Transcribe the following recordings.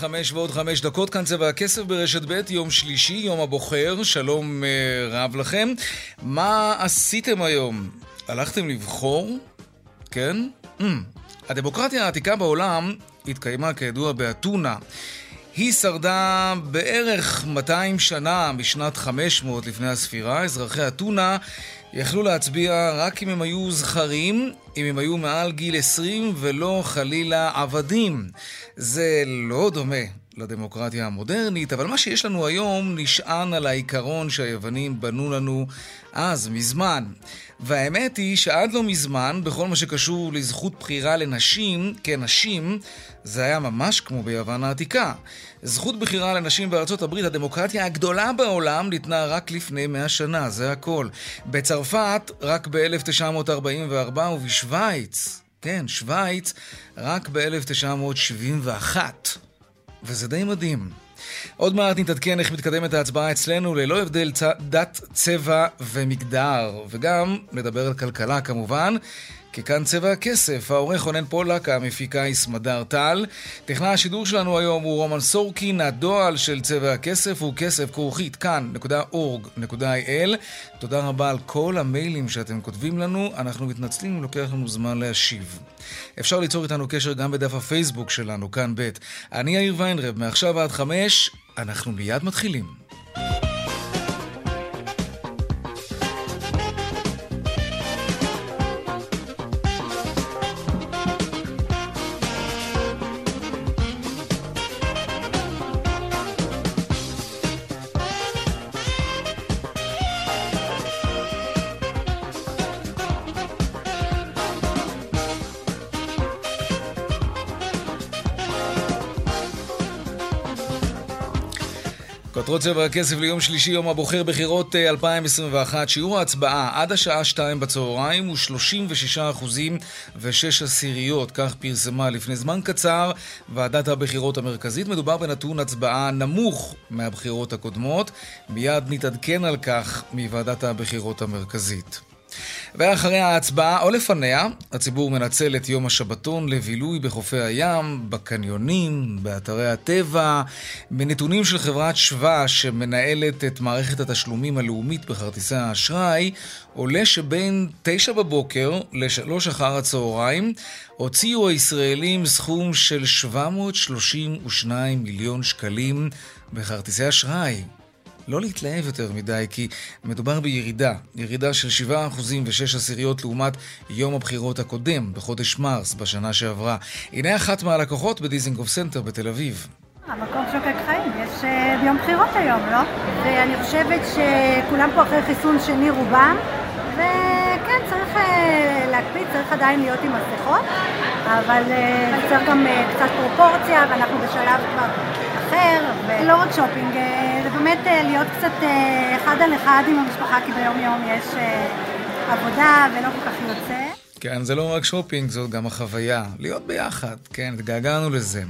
חמש ועוד חמש דקות, כאן צבע הכסף ברשת ב', יום שלישי, יום הבוחר, שלום uh, רב לכם. מה עשיתם היום? הלכתם לבחור? כן? Mm. הדמוקרטיה העתיקה בעולם התקיימה כידוע באתונה. היא שרדה בערך 200 שנה משנת 500 לפני הספירה. אזרחי אתונה יכלו להצביע רק אם הם היו זכרים, אם הם היו מעל גיל 20 ולא חלילה עבדים. זה לא דומה לדמוקרטיה המודרנית, אבל מה שיש לנו היום נשען על העיקרון שהיוונים בנו לנו אז, מזמן. והאמת היא שעד לא מזמן, בכל מה שקשור לזכות בחירה לנשים, כנשים, זה היה ממש כמו ביוון העתיקה. זכות בחירה לנשים בארצות הברית, הדמוקרטיה הגדולה בעולם, ניתנה רק לפני מאה שנה, זה הכל. בצרפת, רק ב-1944, ובשוויץ, כן, שוויץ, רק ב-1971. וזה די מדהים. עוד מעט נתעדכן איך מתקדמת ההצבעה אצלנו ללא הבדל צ... דת, צבע ומגדר. וגם נדבר על כלכלה כמובן. כי כאן צבע הכסף, העורך רונן פולק, המפיקה היא סמדר טל. טכנאי השידור שלנו היום הוא רומן סורקין, הדועל של צבע הכסף הוא כסף כרוכית כאן.org.il. תודה רבה על כל המיילים שאתם כותבים לנו, אנחנו מתנצלים אם לוקח לנו זמן להשיב. אפשר ליצור איתנו קשר גם בדף הפייסבוק שלנו, כאן ב'. אני יאיר ויינרב, מעכשיו עד חמש, אנחנו מיד מתחילים. כותרות צבע הכסף ליום שלישי, יום הבוחר בחירות 2021. אה, שיעור ההצבעה עד השעה 2 בצהריים הוא 36 אחוזים ו-6 עשיריות, כך פרסמה לפני זמן קצר ועדת הבחירות המרכזית. מדובר בנתון הצבעה נמוך מהבחירות הקודמות. מיד נתעדכן על כך מוועדת הבחירות המרכזית. ואחרי ההצבעה או לפניה, הציבור מנצל את יום השבתון לבילוי בחופי הים, בקניונים, באתרי הטבע. מנתונים של חברת שווה שמנהלת את מערכת התשלומים הלאומית בכרטיסי האשראי, עולה שבין תשע בבוקר לשלוש אחר הצהריים הוציאו הישראלים סכום של 732 מיליון שקלים בכרטיסי אשראי. לא להתלהב יותר מדי, כי מדובר בירידה, ירידה של 7% ו-6 עשיריות לעומת יום הבחירות הקודם, בחודש מרס, בשנה שעברה. הנה אחת מהלקוחות בדיזינגוף סנטר בתל אביב. המקום שוקק חיים, יש אה, יום בחירות היום, לא? ואני חושבת שכולם פה אחרי חיסון שני רובם, וכן, צריך אה, להקפיד, צריך עדיין להיות עם מסכות, אבל אה, צריך גם קצת פרופורציה, ואנחנו בשלב כבר אחר, ולא רק שופינג, אה, באמת אה, להיות קצת אה, אחד על אחד עם המשפחה, כי ביום יום יש עבודה ולא כל כך יוצא. כן, זה לא רק שופינג, זאת גם החוויה. להיות ביחד, כן, התגעגענו לזה.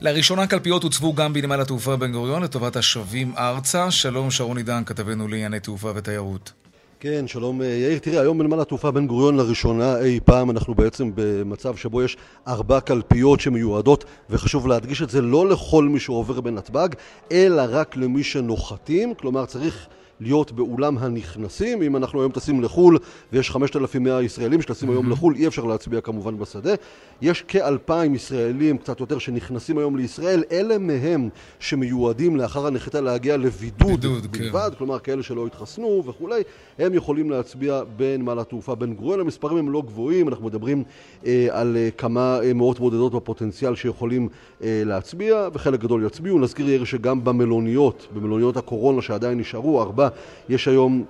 לראשונה קלפיות הוצבו גם בנמל התעופה בן גוריון לטובת השבים ארצה. שלום, שרון עידן, כתבנו לענייני תעופה ותיירות. כן, שלום אה, יאיר. תראה, היום בנמל התעופה בן גוריון לראשונה אי פעם אנחנו בעצם במצב שבו יש ארבע קלפיות שמיועדות, וחשוב להדגיש את זה לא לכל מי שעובר בנתב"ג, אלא רק למי שנוחתים, כלומר צריך להיות באולם הנכנסים. אם אנחנו היום טסים לחו"ל ויש 5,100 ישראלים שטסים היום לחו"ל, אי אפשר להצביע כמובן בשדה. יש כאלפיים ישראלים, קצת יותר, שנכנסים היום לישראל. אלה מהם שמיועדים לאחר הנחיתה להגיע לבידוד בידוד, כן. בלבד, כן. כלומר כאלה שלא התחסנו וכולי, הם יכולים להצביע בנמל התעופה בן גוריון. המספרים הם לא גבוהים, אנחנו מדברים אה, על אה, כמה אה, מאות בודדות בפוטנציאל שיכולים אה, להצביע, וחלק גדול יצביעו. נזכיר יאיר שגם במלוניות, במלוניות הקורונה שעדיין נשארו, ארבע יש היום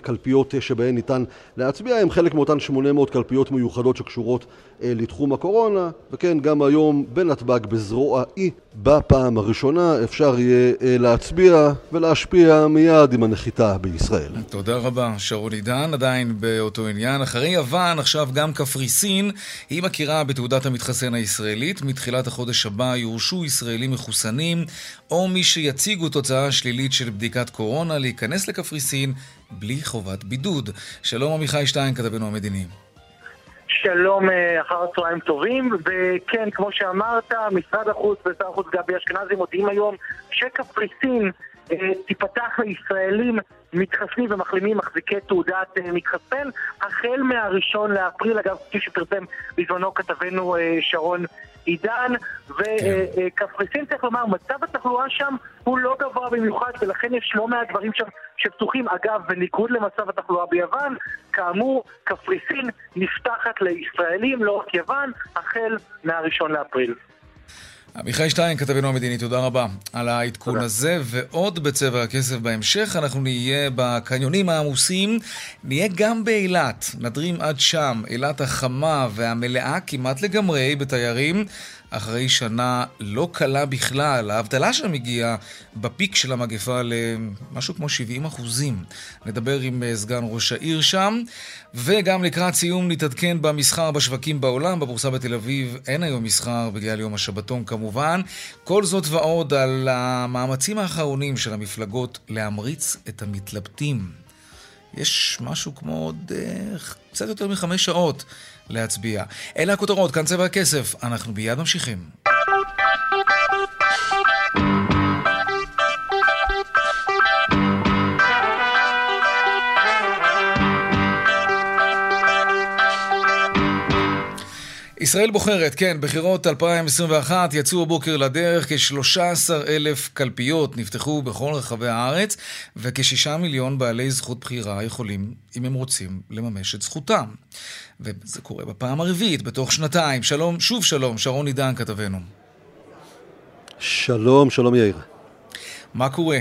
קלפיות שבהן ניתן להצביע, הם חלק מאותן 800 קלפיות מיוחדות שקשורות לתחום הקורונה, וכן, גם היום בנתב"ג בזרוע E בפעם הראשונה אפשר יהיה להצביע ולהשפיע מיד עם הנחיתה בישראל. תודה רבה, שרון עידן, עדיין באותו עניין. אחרי יוון, עכשיו גם קפריסין, היא מכירה בתעודת המתחסן הישראלית. מתחילת החודש הבא יורשו ישראלים מחוסנים, או מי שיציגו תוצאה שלילית של בדיקת קורונה, להיכנס לקפריסין בלי חובת בידוד. שלום עמיחי שטיין, כתבנו המדיני. שלום אחר הצהריים טובים, וכן, כמו שאמרת, משרד החוץ ושר החוץ גבי אשכנזי מודיעים היום שקפריסין אה, תיפתח לישראלים מתחסנים ומחלימים מחזיקי תעודת אה, מתחסן החל מהראשון לאפריל, אגב, כפי שפרסם בזמנו כתבנו אה, שרון עידן, וקפריסין, צריך לומר, מצב התחלואה שם הוא לא גבוה במיוחד, ולכן יש לא מעט דברים שם שפתוחים. אגב, בניגוד למצב התחלואה ביוון, כאמור, קפריסין נפתחת לישראלים, לא רק יוון, החל מהראשון לאפריל. עמיחי שטיין, כתבנו המדיני, תודה רבה על העדכון תודה. הזה, ועוד בצבע הכסף בהמשך, אנחנו נהיה בקניונים העמוסים, נהיה גם באילת, נדרים עד שם, אילת החמה והמלאה כמעט לגמרי בתיירים. אחרי שנה לא קלה בכלל. האבטלה שם הגיעה בפיק של המגפה למשהו כמו 70 אחוזים. נדבר עם אה, סגן ראש העיר שם, וגם לקראת סיום נתעדכן במסחר בשווקים בעולם. בבורסה בתל אביב אין היום מסחר בגלל יום השבתון כמובן. כל זאת ועוד על המאמצים האחרונים של המפלגות להמריץ את המתלבטים. יש משהו כמו עוד אה, קצת יותר מחמש שעות להצביע. אלה הכותרות, כאן צבע הכסף. אנחנו ביד ממשיכים. ישראל בוחרת, כן, בחירות 2021 יצאו הבוקר לדרך כ-13 אלף קלפיות נפתחו בכל רחבי הארץ וכ-6 מיליון בעלי זכות בחירה יכולים, אם הם רוצים, לממש את זכותם. וזה קורה בפעם הרביעית בתוך שנתיים. שלום, שוב שלום, שרון עידן כתבנו. שלום, שלום יאיר. מה קורה?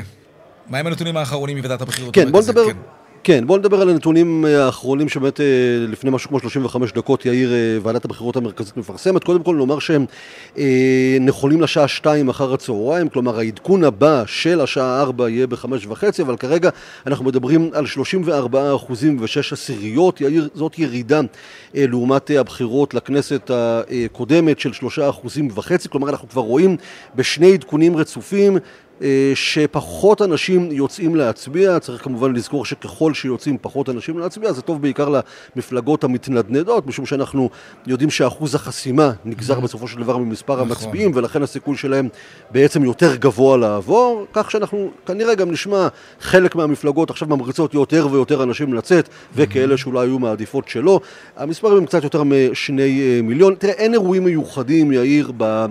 מהם הנתונים האחרונים מוועדת הבחירות? כן, בוא נדבר... כן. כן, בואו נדבר על הנתונים אה, האחרונים שבאמת אה, לפני משהו כמו 35 דקות יאיר אה, ועדת הבחירות המרכזית מפרסמת. קודם כל נאמר שהם נכונים לשעה 2 אחר הצהריים, כלומר העדכון הבא של השעה 4 יהיה ב-5 וחצי, אבל כרגע אנחנו מדברים על 34 אחוזים ו-6 עשיריות. יאיר, זאת ירידה לעומת הבחירות לכנסת הקודמת של 3 אחוזים וחצי, כלומר אנחנו כבר רואים בשני עדכונים רצופים שפחות אנשים יוצאים להצביע, צריך כמובן לזכור שככל שיוצאים פחות אנשים להצביע זה טוב בעיקר למפלגות המתנדנדות, משום שאנחנו יודעים שאחוז החסימה נגזר mm-hmm. בסופו של דבר ממספר נכון. המצביעים ולכן הסיכוי שלהם בעצם יותר גבוה לעבור, כך שאנחנו כנראה גם נשמע חלק מהמפלגות עכשיו ממריצות יותר ויותר אנשים לצאת. וכאלה שאולי היו מעדיפות שלא. המספרים הם קצת יותר משני אה, מיליון. תראה, אין אירועים מיוחדים, יאיר, ב...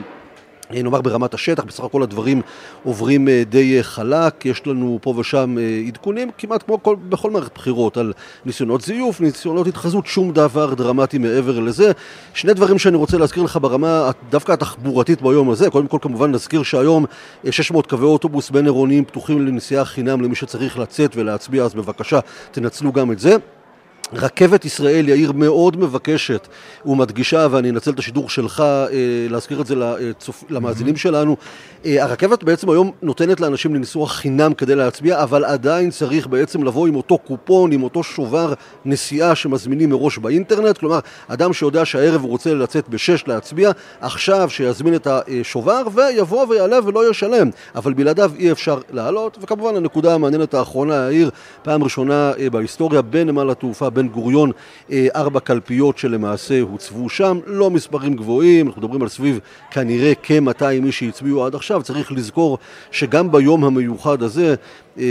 אה, נאמר ברמת השטח, בסך הכל הדברים עוברים אה, די אה, חלק, יש לנו פה ושם עדכונים, כמעט כמו כל, בכל מערכת בחירות, על ניסיונות זיוף, ניסיונות התחזות, שום דבר דרמטי מעבר לזה. שני דברים שאני רוצה להזכיר לך ברמה דווקא התחבורתית ביום הזה, קודם כל כמובן נזכיר שהיום 600 קווי אוטובוס בין עירוניים פתוחים לנסיעה חינם למי שצריך לצאת ולהצביע, אז בבקשה תנצלו גם את זה. רכבת ישראל, יאיר, מאוד מבקשת ומדגישה, ואני אנצל את השידור שלך אה, להזכיר את זה לצופ... למאזינים mm-hmm. שלנו. אה, הרכבת בעצם היום נותנת לאנשים לנסוע חינם כדי להצביע, אבל עדיין צריך בעצם לבוא עם אותו קופון, עם אותו שובר נסיעה שמזמינים מראש באינטרנט. כלומר, אדם שיודע שהערב הוא רוצה לצאת בשש להצביע, עכשיו שיזמין את השובר ויבוא ויעלה ולא ישלם. אבל בלעדיו אי אפשר לעלות. וכמובן, הנקודה המעניינת האחרונה, יאיר, פעם ראשונה אה, בהיסטוריה בנמל התעופה בן גוריון אה, ארבע קלפיות שלמעשה הוצבו שם, לא מספרים גבוהים, אנחנו מדברים על סביב כנראה כ-200 איש שהצביעו עד עכשיו, צריך לזכור שגם ביום המיוחד הזה אה,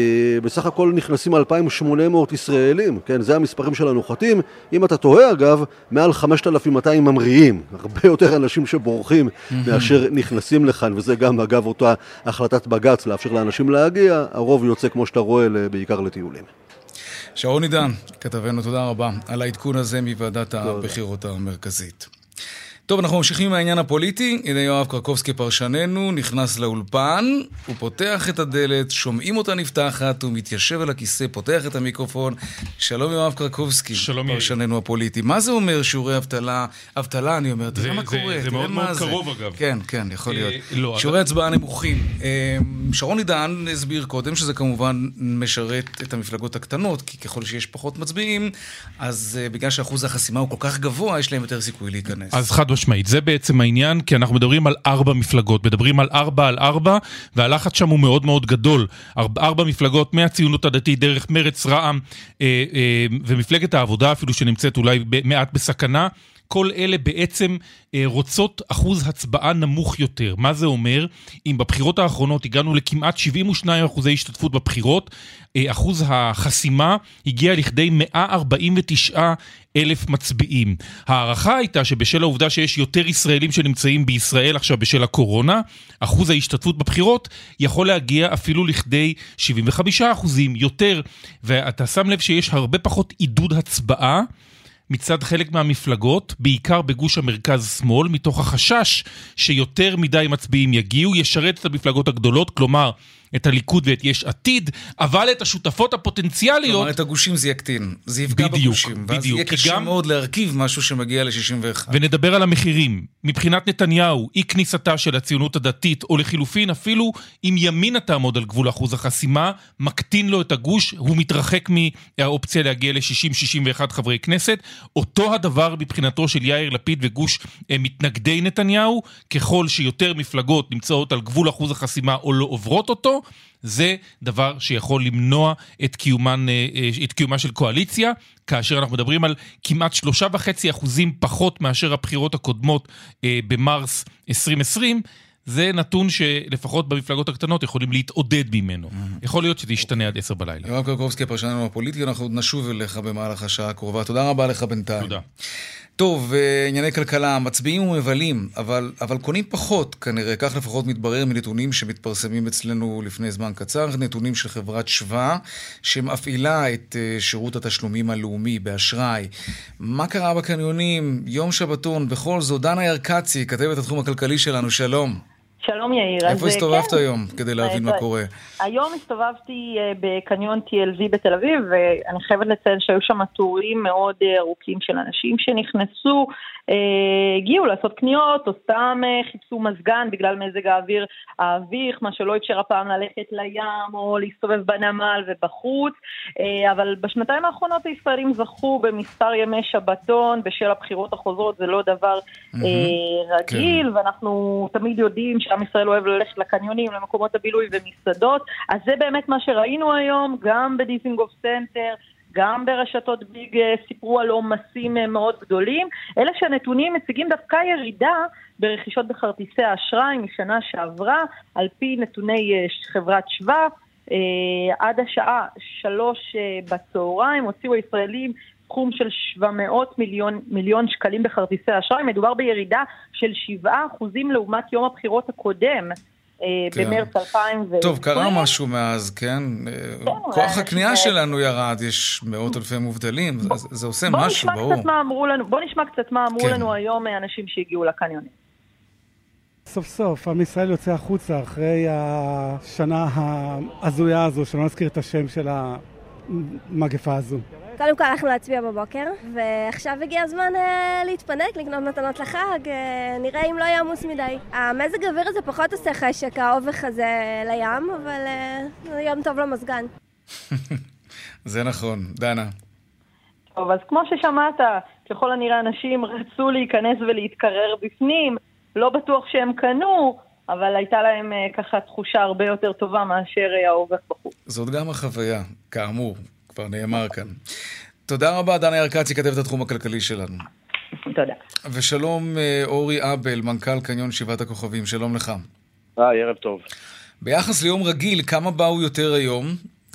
בסך הכל נכנסים 2,800 ישראלים, כן, זה המספרים של הנוחתים, אם אתה תוהה אגב, מעל 5,200 ממריאים, הרבה יותר אנשים שבורחים מאשר נכנסים לכאן, וזה גם אגב אותה החלטת בג"ץ לאפשר לאנשים להגיע, הרוב יוצא כמו שאתה רואה בעיקר לטיולים. שרון עידן, כתבנו, תודה רבה על העדכון הזה מוועדת הבחירות המרכזית. טוב, אנחנו ממשיכים עם העניין הפוליטי. הנה יואב קרקובסקי פרשננו, נכנס לאולפן, הוא פותח את הדלת, שומעים אותה נפתחת, הוא מתיישב על הכיסא, פותח את המיקרופון. שלום יואב קרקובסקי, שלום יאיר. פרשננו הפוליטי. מה זה אומר שיעורי אבטלה? אבטלה, אני אומר, תראה זה- מה זה- קורה, זה תראה מאוד מאוד זה. קרוב, אגב. כן, כן, יכול אה, להיות. לא, שיעורי הצבעה נמוכים. אה, שרון עידן הסביר קודם שזה כמובן משרת את המפלגות הקטנות, כי ככל שיש פחות מצביעים, אז אה, בגלל שאחוז החסימה הוא כל כך גבוה, יש להם יותר סיכוי להיכנס. אז חד משמעית, זה בעצם העניין, כי אנחנו מדברים על ארבע מפלגות, מדברים על ארבע על ארבע, והלחץ שם הוא מאוד מאוד גדול. ארבע, ארבע מפלגות מהציונות הדתית, דרך מרץ, רע"מ אה, אה, ומפלגת העבודה אפילו שנמצאת אולי מעט בסכנה. כל אלה בעצם אה, רוצות אחוז הצבעה נמוך יותר. מה זה אומר? אם בבחירות האחרונות הגענו לכמעט 72 אחוזי השתתפות בבחירות, אה, אחוז החסימה הגיע לכדי 149 אלף מצביעים. ההערכה הייתה שבשל העובדה שיש יותר ישראלים שנמצאים בישראל עכשיו בשל הקורונה, אחוז ההשתתפות בבחירות יכול להגיע אפילו לכדי 75 אחוזים יותר. ואתה שם לב שיש הרבה פחות עידוד הצבעה. מצד חלק מהמפלגות, בעיקר בגוש המרכז-שמאל, מתוך החשש שיותר מדי מצביעים יגיעו, ישרת את המפלגות הגדולות, כלומר, את הליכוד ואת יש עתיד, אבל את השותפות הפוטנציאליות... כלומר, את הגושים זה יקטין, זה יפגע בדיוק, בגושים. ואז בדיוק, יהיה כי קשה גם- מאוד להרכיב משהו שמגיע ל-61. ונדבר על המחירים. מבחינת נתניהו, אי כניסתה של הציונות הדתית, או לחילופין, אפילו אם ימינה תעמוד על גבול אחוז החסימה, מקטין לו את הגוש, הוא מתרחק מהאופציה להגיע ל-60-61 חברי כנסת. אותו הדבר מבחינתו של יאיר לפיד וגוש אה, מתנגדי נתניהו, ככל שיותר מפלגות נמצאות על גבול אחוז החסימה או לא עוברות אותו, זה דבר שיכול למנוע את, קיומן, אה, אה, את קיומה של קואליציה, כאשר אנחנו מדברים על כמעט שלושה וחצי אחוזים פחות מאשר הבחירות הקודמות אה, במרס 2020. זה נתון שלפחות במפלגות הקטנות יכולים להתעודד ממנו. יכול להיות שזה ישתנה עד עשר בלילה. יואב קרקובסקי, הפרשננו הפוליטי, אנחנו עוד נשוב אליך במהלך השעה הקרובה. תודה רבה לך בינתיים. תודה. טוב, אה, ענייני כלכלה, מצביעים ומבלים, אבל, אבל קונים פחות כנראה, כך לפחות מתברר מנתונים שמתפרסמים אצלנו לפני זמן קצר, נתונים של חברת שווה, שמפעילה את אה, שירות התשלומים הלאומי באשראי. מה קרה בקניונים? יום שבתון, בכל זאת, דנה ירקצי, כתבת התחום הכלכלי שלנו, שלום. שלום יאיר. איפה הסתובבת כן, היום כדי להבין מה קורה? היום הסתובבתי אה, בקניון TLV בתל אביב, ואני חייבת לציין שהיו שם תורים מאוד אה, ארוכים של אנשים שנכנסו, אה, הגיעו לעשות קניות, או סתם חיפשו מזגן בגלל מזג האוויר האביך, מה שלא אפשר הפעם ללכת לים, או להסתובב בנמל ובחוץ, אבל בשנתיים האחרונות הישראלים זכו במספר ימי שבתון בשל הבחירות החוזרות, זה לא דבר אה, רגיל, ואנחנו תמיד יודעים שעם ישראל אוהב ללכת לקניונים, למקומות הבילוי ומסעדות, אז זה באמת מה שראינו היום, גם בדיזינגוף סנטר. גם ברשתות ביג אה, סיפרו על עומסים אה, מאוד גדולים, אלא שהנתונים מציגים דווקא ירידה ברכישות בכרטיסי האשראי משנה שעברה, על פי נתוני אה, חברת שווה. עד השעה שלוש בצהריים הוציאו הישראלים סכום של 700 מיליון, מיליון שקלים בכרטיסי אשראי, מדובר בירידה של 7% לעומת יום הבחירות הקודם. אה, כן. במרץ 2020. טוב, קרה משהו מאז, כן? אה, אולי כוח אנשים הקנייה כאלה. שלנו ירד, יש מאות אלפי מובטלים, אז זה עושה בוא משהו, נשמע ברור. קצת מה אמרו לנו, בוא נשמע קצת מה אמרו כן. לנו היום אה, אנשים שהגיעו לקניונים. סוף סוף עם ישראל יוצא החוצה אחרי השנה ההזויה הזו, שלא נזכיר את השם של המגפה הזו. קודם כל הלכנו להצביע בבוקר, ועכשיו הגיע הזמן אה, להתפנק, לקנות מתנות לחג, אה, נראה אם לא יהיה עמוס מדי. המזג האוויר הזה פחות עושה חשק, האובך הזה לים, אבל אה, יום טוב למזגן. זה נכון. דנה. טוב, אז כמו ששמעת, ככל הנראה אנשים רצו להיכנס ולהתקרר בפנים, לא בטוח שהם קנו, אבל הייתה להם אה, ככה תחושה הרבה יותר טובה מאשר אה, האובך בחוץ. זאת גם החוויה, כאמור, כבר נאמר כאן. תודה רבה, דנה ירקצי, כתבת התחום הכלכלי שלנו. תודה. ושלום אה, אורי אבל, מנכ"ל קניון שבעת הכוכבים, שלום לך. היי, ערב טוב. ביחס ליום רגיל, כמה באו יותר היום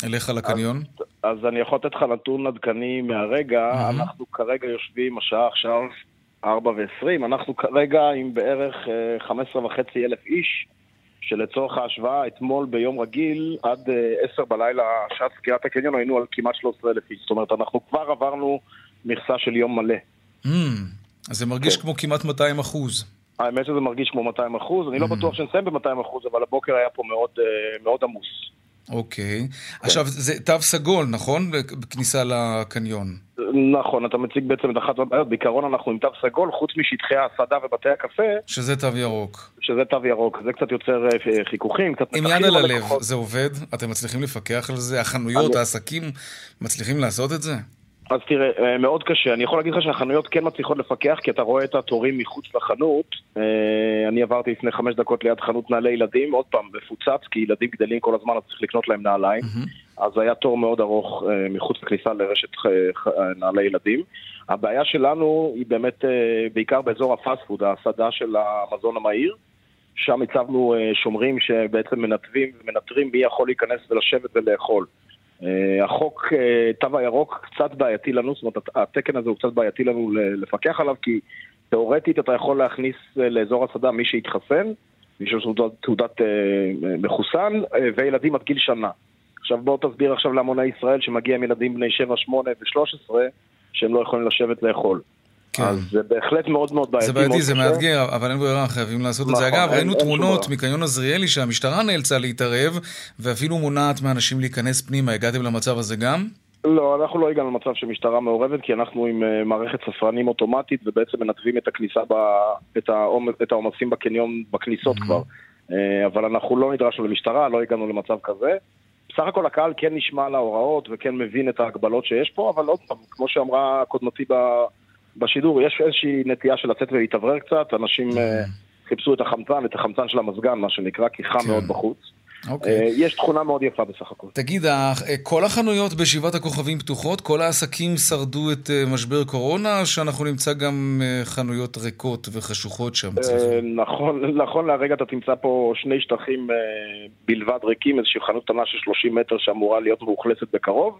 אליך לקניון? אז אני יכול לתת לך נתון עדכני מהרגע. אנחנו כרגע יושבים, השעה עכשיו 4 ו-20, אנחנו כרגע עם בערך אה, 15 וחצי אלף איש, שלצורך ההשוואה, אתמול ביום רגיל, עד אה, 10 בלילה, שעת סגירת הקניון, היינו על כמעט 13 אלף איש. זאת אומרת, אנחנו כבר עברנו מכסה של יום מלא. Mm, אז זה מרגיש כן. כמו כמעט 200 אחוז. האמת שזה מרגיש כמו 200 אחוז, אני לא בטוח שנסיים ב-200 אחוז, אבל הבוקר היה פה מאוד, אה, מאוד עמוס. אוקיי. עכשיו, זה תו סגול, נכון? בכניסה לקניון. נכון, אתה מציג בעצם את אחת הבעיות, בעיקרון אנחנו עם תו סגול, חוץ משטחי ההסעדה ובתי הקפה, שזה תו ירוק. שזה תו ירוק, זה קצת יוצר אה, חיכוכים, קצת עם יד על הלב. זה עובד? אתם מצליחים לפקח על זה? החנויות, העסקים, מצליחים לעשות את זה? אז תראה, אה, מאוד קשה. אני יכול להגיד לך שהחנויות כן מצליחות לפקח, כי אתה רואה את התורים מחוץ לחנות. אה, אני עברתי לפני חמש דקות ליד חנות נעלי ילדים, עוד פעם, מפוצץ, כי ילדים גדלים כל הזמן, אז צריך לקנות להם נעליים. אז היה תור מאוד ארוך אה, מחוץ לכניסה לרשת נעלי ילדים. הבעיה שלנו היא באמת בעיקר באזור הפאסט פוד, ההסעדה של המזון המהיר. שם הצבנו שומרים שבעצם מנתבים ומנטרים מי יכול להיכנס ולשבת ולאכול. אה, החוק, אה, תו הירוק, קצת בעייתי לנו, זאת אומרת, התקן הזה הוא קצת בעייתי לנו לפקח עליו, כי תאורטית אתה יכול להכניס אה, לאזור הסעדה מי שהתחסן, מי שיש לו תעודת, מחוסן, וילדים עד גיל שנה. עכשיו בואו תסביר עכשיו להמוני ישראל שמגיע עם ילדים בני 7, 8 ו-13, שהם לא יכולים לשבת לאכול. כן. אז זה בהחלט מאוד מאוד בעייתי. זה בעייתי, זה. מאתגר, אבל אין ברירה, חייבים לעשות את זה. נכון, אגב, אין- ראינו אין תמונות. מקניון עזריאלי שהמשטרה נאלצה להתערב, ואפילו מונעת מאנשים להיכנס פנימה. הגעתם למצב הזה גם? לא, אנחנו לא הגענו למצב שמשטרה מעורבת, כי אנחנו עם אה, מערכת ספרנים אוטומטית, ובעצם מנתבים את הכניסה, ב... את, העומס, את העומסים בקניון בכניסות כבר. אה, אבל אנחנו לא נדרשנו למשטרה, לא הגענו למצב כזה. בסך הכל הקהל כן נשמע להוראות וכן מבין את ההגבלות שיש פה, אבל עוד פעם, כמו שאמרה קודמתי ב... בשידור, יש איזושהי נטייה של לצאת ולהתאוורר קצת, אנשים אה, חיפשו את החמצן, את החמצן של המזגן, מה שנקרא, כי חם כן. מאוד בחוץ. אוקיי. אה, יש תכונה מאוד יפה בסך הכל. תגיד, ה- כל החנויות בשבעת הכוכבים פתוחות? כל העסקים שרדו את אה, משבר קורונה, או שאנחנו נמצא גם אה, חנויות ריקות וחשוכות שם? אה, נכון, נכון להרגע אתה תמצא פה שני שטחים אה, בלבד ריקים, איזושהי חנות קטנה של 30 מטר שאמורה להיות מאוכלסת בקרוב,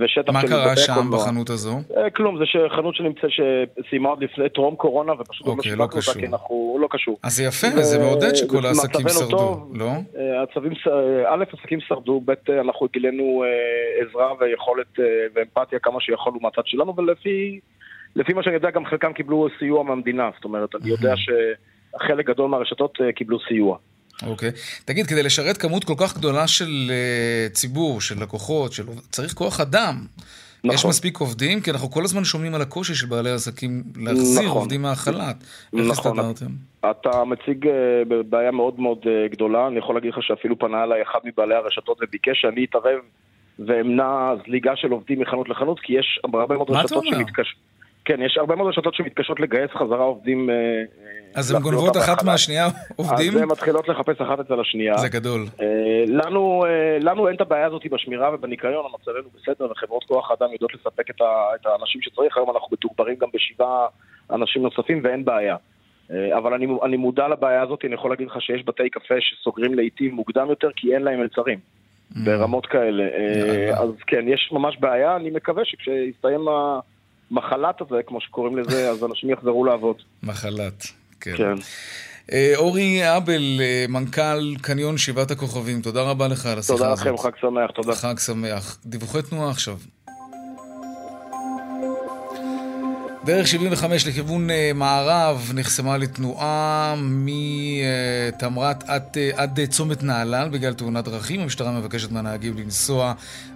ושטח מה קרה שם הקולנוע. בחנות הזו? אה, כלום, זה חנות שנמצאת, שסיימה עוד לפני טרום קורונה, ופשוט לא אוקיי, לא שיווקנו אותה. כי אנחנו לא קשור. אז יפה, ו- זה מעודד שכל העסקים שרדו, טוב. לא? אה, הצווים, ש- אה, א', עסקים שרדו, ב', אה, אנחנו גילינו אה, עזרה ויכולת אה, ואמפתיה כמה שיכולנו מהצד שלנו, ולפי לפי מה שאני יודע, גם חלקם קיבלו סיוע מהמדינה. זאת אומרת, אני יודע שחלק גדול מהרשתות אה, קיבלו סיוע. אוקיי. תגיד, כדי לשרת כמות כל כך גדולה של אה, ציבור, של לקוחות, של... צריך כוח אדם. נכון. יש מספיק עובדים? כי אנחנו כל הזמן שומעים על הקושי של בעלי עסקים להחזיר נכון. עובדים מהחל"ת. איך נכון. הסתדרתם? אתה מציג אה, בעיה מאוד מאוד אה, גדולה, אני יכול להגיד לך שאפילו פנה אליי אחד מבעלי הרשתות וביקש שאני אתערב ואמנע זליגה של עובדים מחנות לחנות, כי יש הרבה מאוד רשתות אומר? כן, יש הרבה מאוד רשתות שמתקשות לגייס חזרה עובדים. אה, אז הן גונבות אחת מהחל"ת. מהשנייה עובדים? אז הן מתחילות לחפש אחת אצל השנייה. זה גדול. אה, לנו, אה, לנו אין את הבעיה הזאת בשמירה ובניקיון, מצבנו בסדר, וחברות כוח האדם יודעות לספק את, ה, את האנשים שצריך, היום אנחנו מתוגברים גם בשבעה אנשים נוספים ואין בעיה. אבל אני, אני מודע לבעיה הזאת, אני יכול להגיד לך שיש בתי קפה שסוגרים לעיתים מוקדם יותר כי אין להם מלצרים. ברמות כאלה. אז כן, יש ממש בעיה, אני מקווה שכשיסתיים המחלת הזה, כמו שקוראים לזה, אז אנשים יחזרו לעבוד. מחלת. כן. כן. אה, אורי אבל, אה, מנכ"ל קניון שבעת הכוכבים, תודה רבה לך על השיחה תודה הזאת. לכם, חג שמח, תודה. חג שמח. דיווחי תנועה עכשיו. דרך 75 לכיוון אה, מערב נחסמה לתנועה מתמרת עד, אה, עד צומת נהלל בגלל תאונת דרכים. המשטרה מבקשת מהנהגים לנסוע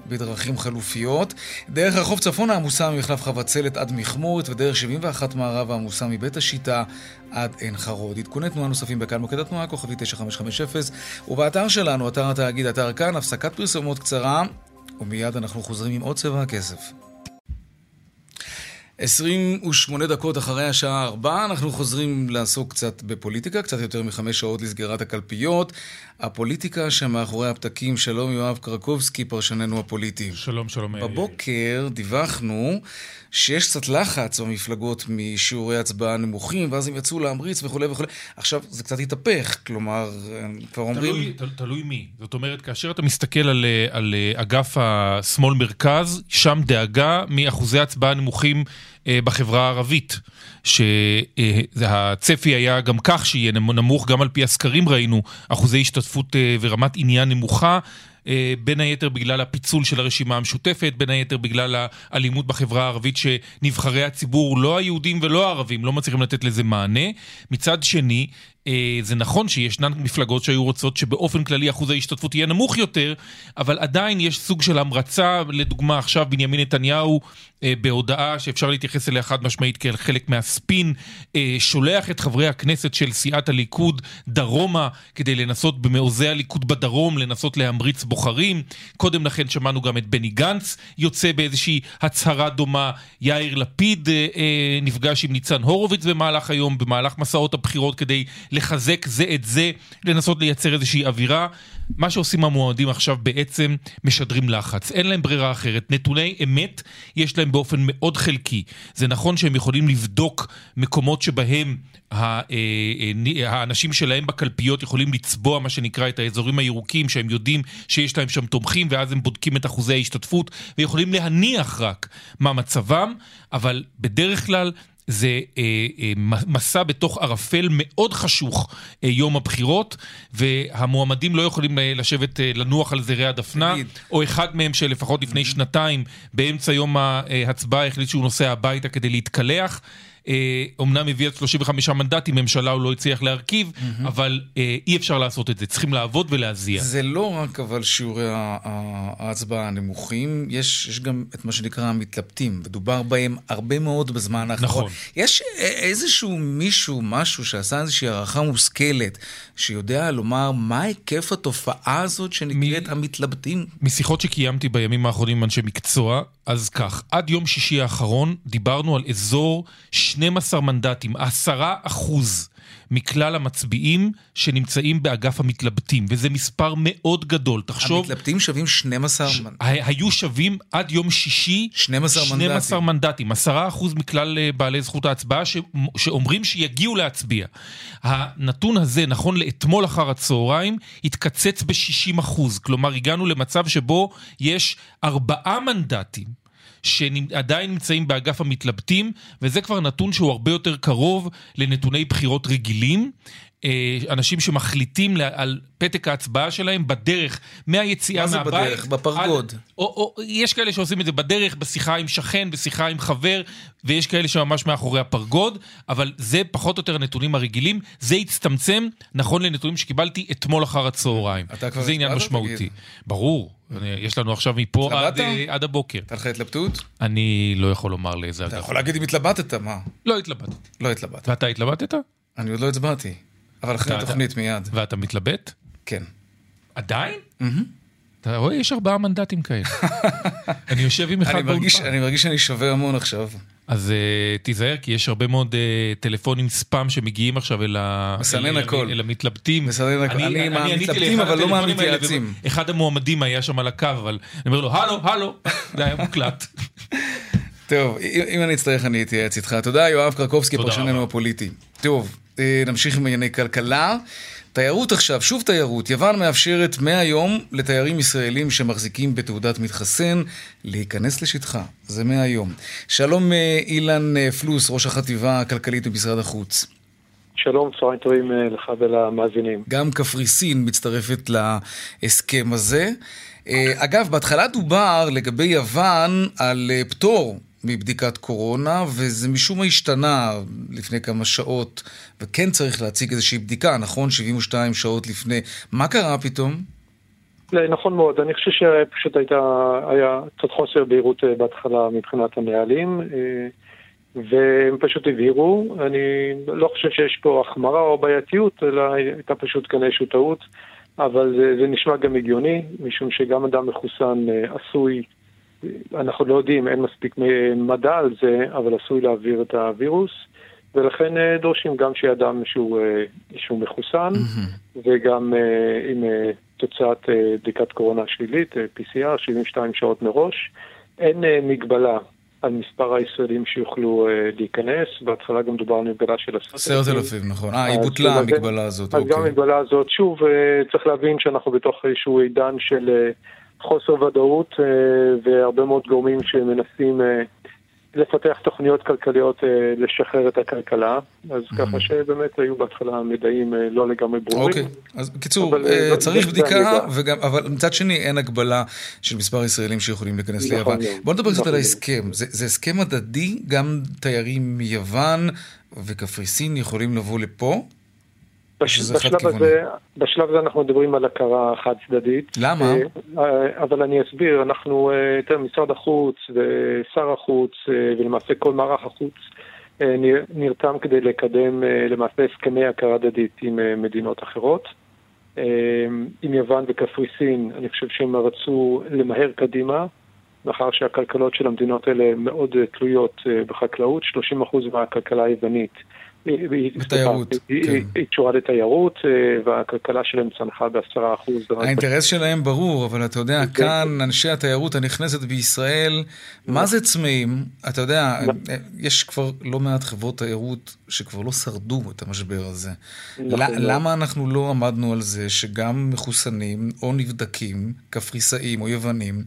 בדרכים חלופיות. דרך רחוב צפונה עמוסה ממחלף חבצלת עד מכמורת, ודרך 71 מערב עמוסה מבית השיטה עד עין חרוד. עדכוני תנועה נוספים בכאן מוקד התנועה, כוכבי 9550, ובאתר שלנו, אתר התאגיד, אתר כאן, הפסקת פרסומות קצרה, ומיד אנחנו חוזרים עם עוד צבע הכסף. 28 דקות אחרי השעה 4, אנחנו חוזרים לעסוק קצת בפוליטיקה, קצת יותר מחמש שעות לסגירת הקלפיות. הפוליטיקה שמאחורי הפתקים, שלום יואב קרקובסקי, פרשננו הפוליטי. שלום, שלום. בבוקר דיווחנו שיש קצת לחץ במפלגות משיעורי הצבעה נמוכים, ואז הם יצאו להמריץ וכולי וכולי. עכשיו, זה קצת התהפך, כלומר, כבר אומרים... תלוי, תל, תלוי מי. זאת אומרת, כאשר אתה מסתכל על, אה, על אה, אגף השמאל-מרכז, שם דאגה מאחוזי הצבעה נמוכים בחברה הערבית. שהצפי היה גם כך שיהיה נמוך, גם על פי הסקרים ראינו אחוזי השתתפות אה, ורמת עניין נמוכה. אה, בין היתר בגלל הפיצול של הרשימה המשותפת, בין היתר בגלל האלימות בחברה הערבית שנבחרי הציבור, לא היהודים ולא הערבים, לא מצליחים לתת לזה מענה. מצד שני, אה, זה נכון שישנן מפלגות שהיו רוצות שבאופן כללי אחוז ההשתתפות יהיה נמוך יותר, אבל עדיין יש סוג של המרצה, לדוגמה עכשיו בנימין נתניהו אה, בהודעה שאפשר להתייחס אליה חד משמעית כחלק מהספין, אה, שולח את חברי הכנסת של סיעת הליכוד דרומה כדי לנסות במעוזי הליכוד בדרום, לנסות להמריץ בוחרים. קודם לכן שמענו גם את בני גנץ יוצא באיזושהי הצהרה דומה, יאיר לפיד נפגש עם ניצן הורוביץ במהלך היום, במהלך מסעות הבחירות כדי לחזק זה את זה, לנסות לייצר איזושהי אווירה. מה שעושים המועמדים עכשיו בעצם משדרים לחץ. אין להם ברירה אחרת. נתוני אמת יש להם באופן מאוד חלקי. זה נכון שהם יכולים לבדוק מקומות שבהם אה, אה, האנשים שלהם בקלפיות יכולים לצבוע מה שנקרא את האזורים הירוקים שהם יודעים שיש להם שם תומכים ואז הם בודקים את אחוזי ההשתתפות ויכולים להניח רק מה מצבם, אבל בדרך כלל זה אה, אה, מסע בתוך ערפל מאוד חשוך אה, יום הבחירות, והמועמדים לא יכולים אה, לשבת אה, לנוח על זרי הדפנה, או אחד מהם שלפחות לפני שנתיים, באמצע יום ההצבעה החליט שהוא נוסע הביתה כדי להתקלח. אומנם הביא את 35 מנדטים, ממשלה הוא לא הצליח להרכיב, mm-hmm. אבל אה, אי אפשר לעשות את זה, צריכים לעבוד ולהזיע. זה לא רק אבל שיעורי ההצבעה הנמוכים, יש, יש גם את מה שנקרא המתלבטים, ודובר בהם הרבה מאוד בזמן האחרון. נכון. יש איזשהו מישהו, משהו שעשה איזושהי הערכה מושכלת, שיודע לומר מה היקף התופעה הזאת שנקראת מ... המתלבטים? משיחות שקיימתי בימים האחרונים עם אנשי מקצוע, אז כך, עד יום שישי האחרון דיברנו על אזור 12 מנדטים, 10 אחוז מכלל המצביעים שנמצאים באגף המתלבטים, וזה מספר מאוד גדול. תחשוב... המתלבטים שווים 12 ש... מנדטים. היו שווים עד יום שישי 12 מנדטים. 12 מנדטים, 10 אחוז מכלל אה, בעלי זכות ההצבעה ש... שאומרים שיגיעו להצביע. הנתון הזה, נכון לאתמול אחר הצהריים, התקצץ ב-60 אחוז. כלומר, הגענו למצב שבו יש ארבעה מנדטים. שעדיין נמצאים באגף המתלבטים, וזה כבר נתון שהוא הרבה יותר קרוב לנתוני בחירות רגילים. אה, אנשים שמחליטים על פתק ההצבעה שלהם בדרך מהיציאה מהבית. מה זה בדרך? בפרגוד. עד, או, או, יש כאלה שעושים את זה בדרך, בשיחה עם שכן, בשיחה עם חבר, ויש כאלה שממש מאחורי הפרגוד, אבל זה פחות או יותר הנתונים הרגילים. זה הצטמצם, נכון לנתונים שקיבלתי אתמול אחר הצהריים. זה עניין משמעותי. תגיד. ברור. יש לנו עכשיו מפה עד, אה, עד הבוקר. הייתה לך התלבטות? אני לא יכול לומר לאיזה אגב. אתה יכול להגיד אם התלבטת, מה? לא התלבטתי. לא התלבטת. ואתה התלבטת? אני עוד לא הצבעתי. אבל אחרי התוכנית מיד. ואתה מתלבט? כן. עדיין? אתה רואה, יש ארבעה מנדטים כאלה. אני יושב עם אחד באולפן. אני מרגיש שאני שווה המון עכשיו. אז uh, תיזהר, כי יש הרבה מאוד uh, טלפונים ספאם שמגיעים עכשיו אל, מסנן אל, הכל. אל המתלבטים. מסנן הכל. אני, אני מהמתלבטים, אבל לא מהמתייעצים. אחד המועמדים היה שם על הקו, אבל אני אומר לו, הלו, הלו, זה היה מוקלט. טוב, אם אני אצטרך אני אתייעץ איתך. תודה, יואב קרקובסקי, פרשננו הפוליטי. טוב, נמשיך עם ענייני כלכלה. תיירות עכשיו, שוב תיירות. יוון מאפשרת מהיום לתיירים ישראלים שמחזיקים בתעודת מתחסן להיכנס לשטחה. זה מהיום. שלום אה, אילן אה, פלוס, ראש החטיבה הכלכלית במשרד החוץ. שלום, צהריים טובים לך ולמאזינים. גם קפריסין מצטרפת להסכם הזה. אגב, בהתחלה דובר לגבי יוון על פטור מבדיקת קורונה, וזה משום מה השתנה לפני כמה שעות, וכן צריך להציג איזושהי בדיקה, נכון? 72 שעות לפני. מה קרה פתאום? נכון מאוד, אני חושב שפשוט הייתה, היה קצת חוסר בהירות אה, בהתחלה מבחינת הנהלים, אה, והם פשוט הבהירו. אני לא חושב שיש פה החמרה או בעייתיות, אלא הייתה פשוט כאן איזושהי טעות, אבל זה, זה נשמע גם הגיוני, משום שגם אדם מחוסן אה, עשוי אנחנו לא יודעים, אין מספיק מדע על זה, אבל עשוי להעביר את הווירוס, ולכן אה, דורשים גם שיהיה אדם שהוא, אה, שהוא מחוסן, mm-hmm. וגם אה, עם תוצאת בדיקת קורונה שלילית, PCR, 72 שעות מראש. אין מגבלה על מספר הישראלים שיוכלו להיכנס, בהתחלה גם דובר על מגבלה של עשרת אלפים. נכון. אה, היא בוטלה המגבלה הזאת. אז גם אוקיי. המגבלה הזאת, שוב, צריך להבין שאנחנו בתוך איזשהו עידן של... חוסר ודאות אה, והרבה מאוד גורמים שמנסים אה, לפתח תוכניות כלכליות אה, לשחרר את הכלכלה, אז Mm-hmm. ככה שבאמת היו בהתחלה מידעים לא לגמרי ברורים. אוקיי, אז בקיצור, אבל, אה, צריך בדיקה. וגם, אבל מצד שני אין הגבלה של מספר ישראלים שיכולים להיכנס נכון ליוון. מאוד. בוא נדבר קצת נכון על. ההסכם. זה זה הסכם הדדי, גם תיירים מיוון וקפריסין יכולים לבוא לפה? בש, בשלב. הזה, בשלב הזה אנחנו מדברים על הכרה חד צדדית. למה? אה, אבל אני אסביר, אנחנו, אה, תראה, משרד החוץ ושר החוץ אה, ולמעשה כל מערך החוץ אה, נר- נרתם כדי לקדם אה, למעשה הסכמי הכרה הדדית עם אה, מדינות אחרות. אה, עם יוון וקפריסין, אני חושב שהם רצו למהר קדימה, מאחר שהכלכלות של המדינות האלה מאוד אה, תלויות אה, בחקלאות, 30% מהכלכלה היוונית. בתיירות, היא- כן. היא- קשורה לתיירות, אה, והכלכלה שלהם צנחה בעשרה אחוז. האינטרס שלהם ברור, אבל אתה יודע, כאן אנשי התיירות הנכנסת בישראל, מה זה צמאים? אתה יודע, יש כבר לא מעט חברות תיירות שכבר לא שרדו את המשבר הזה. נכון. למה אנחנו לא עמדנו על זה שגם מחוסנים או נבדקים, קפריסאים או יוונים,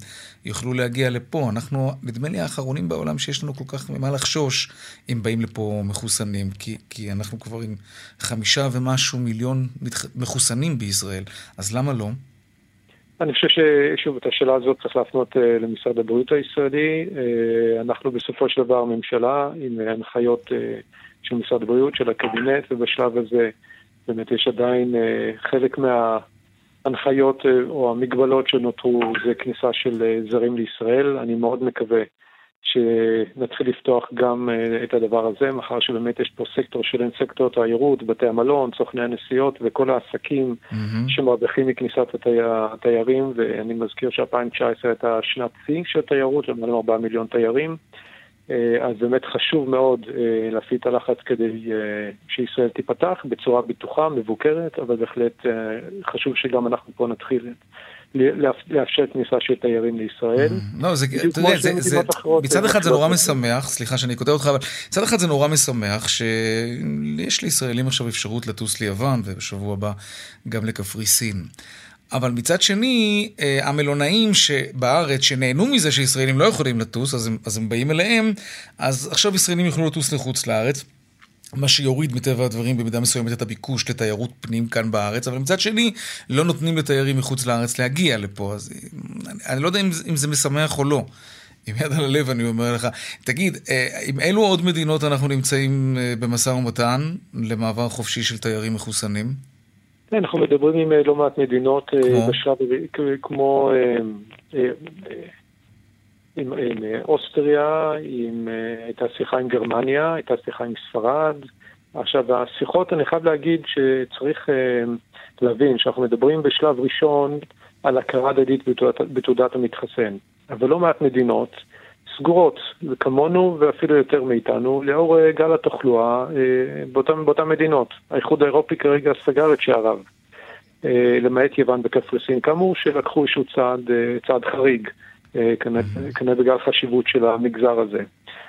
יוכלו להגיע לפה? אנחנו, נדמה לי, האחרונים בעולם שיש לנו כל כך ממה לחשוש אם באים לפה מחוסנים, כי, כי אנחנו כבר עם חמישה ומשהו מיליון מחוסנים בישראל, אז למה לא? אני חושב ששוב, את השאלה הזאת צריך להפנות אה, למשרד הבריאות הישראלי. אה, אנחנו בסופו של דבר ממשלה עם הנחיות אה, של משרד הבריאות, של הקבינט, ובשלב הזה באמת יש עדיין חלק מההנחיות או המגבלות שנותרו זה כניסה של זרים לישראל. אני מאוד מקווה שנתחיל לפתוח גם אה, את הדבר הזה, מאחר שבאמת יש פה סקטור שלם, סקטור התיירות, בתי המלון, סוכני הנסיעות וכל העסקים שמרוויחים מכניסת התיי... התיירים, ואני מזכיר ש-2019 הייתה שנת שיא של תיירות, למעלה מ-4 מיליון תיירים. אה, אז באמת חשוב מאוד אה, להפעיל את הלחץ כדי שישראל תיפתח בצורה בטוחה, מבוקרת, אבל בהחלט חשוב שגם אנחנו פה נתחיל לאפשר כניסה של תיירים לישראל. לא, זה, אתה יודע, זה, זה, מצד אחד זה נורא. משמח, סליחה שאני קוטע אותך, אבל מצד אחד זה נורא משמח שיש לישראלים עכשיו אפשרות לטוס ליוון, ובשבוע הבא גם לקפריסין. אבל מצד שני, אה, המלונאים שבארץ, שנהנו מזה שישראלים לא יכולים לטוס, אז הם, אז הם באים אליהם, אז עכשיו ישראלים יוכלו לטוס לחוץ לארץ. מה שיוריד מטבע הדברים במידה מסוימת את הביקוש לתיירות פנים כאן בארץ, אבל מצד שני, לא נותנים לתיירים מחוץ לארץ להגיע לפה, אז אני, אני לא יודע אם, אם זה משמח או לא. עם יד על הלב אני אומר לך. תגיד, אה, עם אילו עוד מדינות אנחנו נמצאים אה, במשא ומתן למעבר חופשי של תיירים מחוסנים? כן, אנחנו מדברים עם אה, לא מעט מדינות אה, כמו? בשלב, כמו אה, אה, אה, עם, עם אה, אוסטריה, עם, אה, הייתה שיחה עם גרמניה, הייתה שיחה עם ספרד. עכשיו, השיחות, אני חייב להגיד שצריך אה, להבין שאנחנו מדברים בשלב ראשון על הכרה הדדית בתעודת, בתעודת המתחסן, אבל לא מעט מדינות סגורות, וכמונו ואפילו יותר מאיתנו, לאור גל התחלואה אה, באותן, באותן מדינות. האיחוד האירופי כרגע סגר את שעריו, למעט יוון וקפריסין, כאמור שלקחו איזשהו צעד, צעד חריג, כנראה כנראה בגלל חשיבות של המגזר הזה.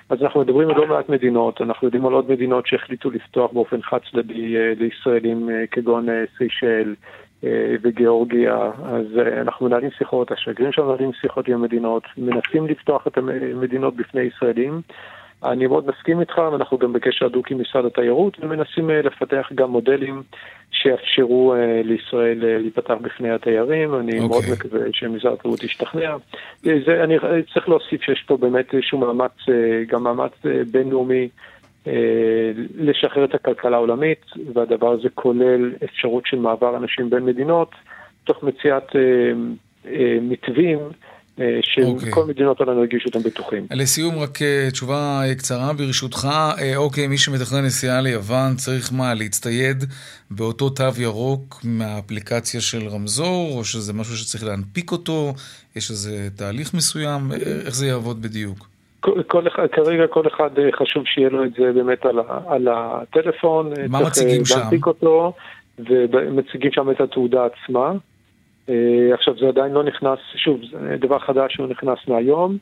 אז אנחנו מדברים על לא מעט מדינות, אנחנו יודעים על עוד מדינות שהחליטו לפתוח באופן חד צדדי אה, לישראלים אה, כגון אה, סיישל אה, וגיאורגיה, אז אה, אנחנו מנהלים שיחות, השגרירים שלנו מנהלים שיחות עם המדינות, מנסים לפתוח את המדינות בפני ישראלים. אני מאוד מסכים איתך, ואנחנו גם בקשר הדוק עם משרד התיירות, ומנסים אה, לפתח גם מודלים שיאפשרו אה, לישראל אה, להיפתח בפני התיירים. אני אוקיי. מאוד מקווה שמשרד התיירות ישתכנע. זה, אני צריך להוסיף שיש פה באמת איזשהו מאמץ, גם מאמץ בינלאומי. לשחרר את הכלכלה העולמית, והדבר הזה כולל אפשרות של מעבר אנשים בין מדינות, תוך מציאת אה, אה, מתווים אה, אוקיי. שכל מדינות העולם ירגישו אותם בטוחים. לסיום, רק אה, תשובה אה, קצרה ברשותך. אוקיי, מי שמתכנן נסיעה ליוון צריך מה, להצטייד באותו תו ירוק מהאפליקציה של רמזור, או שזה משהו שצריך להנפיק אותו? יש איזה תהליך מסוים? איך זה יעבוד בדיוק? כל, כל אחד, כרגע כל אחד חשוב שיהיה לו את זה באמת על, על הטלפון. מה מציגים שם? להנפיק אותו, ומציגים שם את התעודה עצמה. אה, עכשיו זה עדיין לא נכנס, שוב, זה דבר חדש שהוא נכנס מהיום.